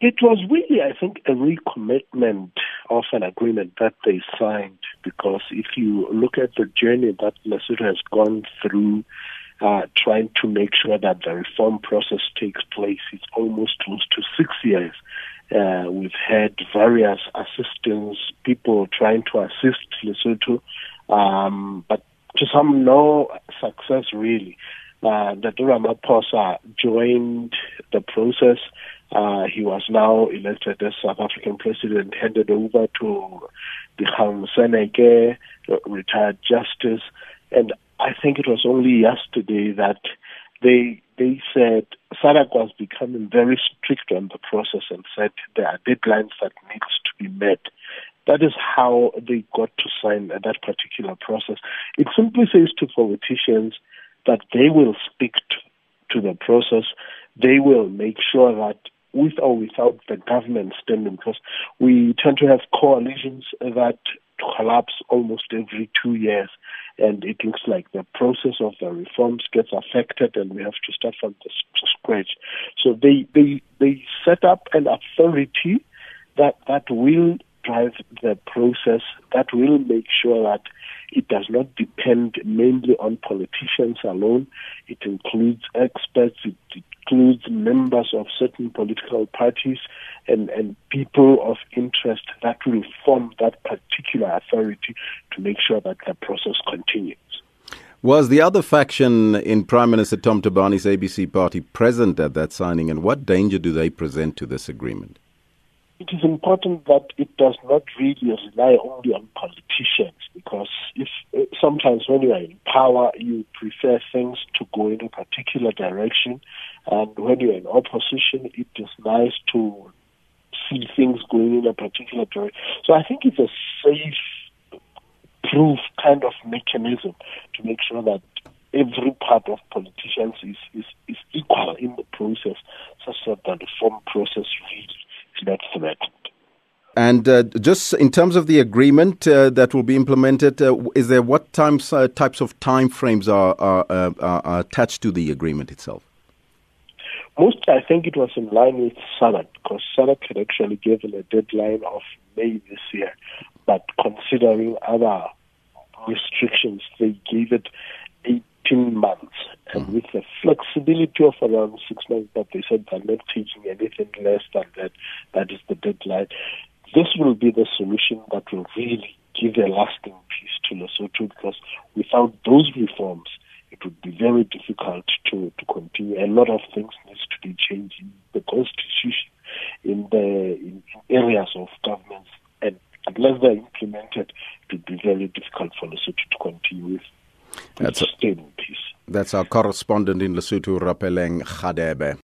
It was really, I think, a recommitment of an agreement that they signed because if you look at the journey that Lesotho has gone through uh, trying to make sure that the reform process takes place, it's almost close to six years. Uh, we've had various assistance, people trying to assist Lesotho, um, but to some no success really. Uh, the Ramaphosa joined the process. Uh, he was now elected as South African president, handed over to the Seneke, retired justice, and I think it was only yesterday that they they said SADC was becoming very strict on the process and said there are deadlines that needs to be met. That is how they got to sign that particular process. It simply says to politicians that they will speak to, to the process. They will make sure that with or without the government standing, because we tend to have coalitions that collapse almost every two years, and it looks like the process of the reforms gets affected, and we have to start from the scratch. So they they they set up an authority that that will drive the process, that will make sure that it does not depend mainly on politicians alone. It includes experts, it includes members of certain political parties and, and people of interest that will form that particular authority to make sure that the process continues. Was the other faction in Prime Minister Tom Thabane's ABC party present at that signing, and what danger do they present to this agreement? it is important that it does not really rely only on politicians because if uh, sometimes when you are in power you prefer things to go in a particular direction and when you're in opposition it is nice to see things going in a particular direction so i think it's a safe proof kind of mechanism to make sure that every part of politicians is, is, is equal in the process such that the reform process really is not threatened. And uh, just in terms of the agreement uh, that will be implemented, uh, is there what times, uh, types of time frames are, are, uh, are, attached to the agreement itself? Most, I think it was in line with SADC, because SADC had actually given a deadline of May this year. But considering other restrictions, they gave it 18 months. And mm-hmm. with the flexibility of around six months, but they said they're not taking anything less than that. That is the deadline. This will be the solution that will really give a lasting peace to Lesotho because without those reforms, it would be very difficult to, to continue. A lot of things needs to be changed in the constitution, in the in areas of government, and unless they're implemented, it would be very difficult for Lesotho to continue with, That's peace. That's our correspondent in Lesotho, Rapeleng Gadebe.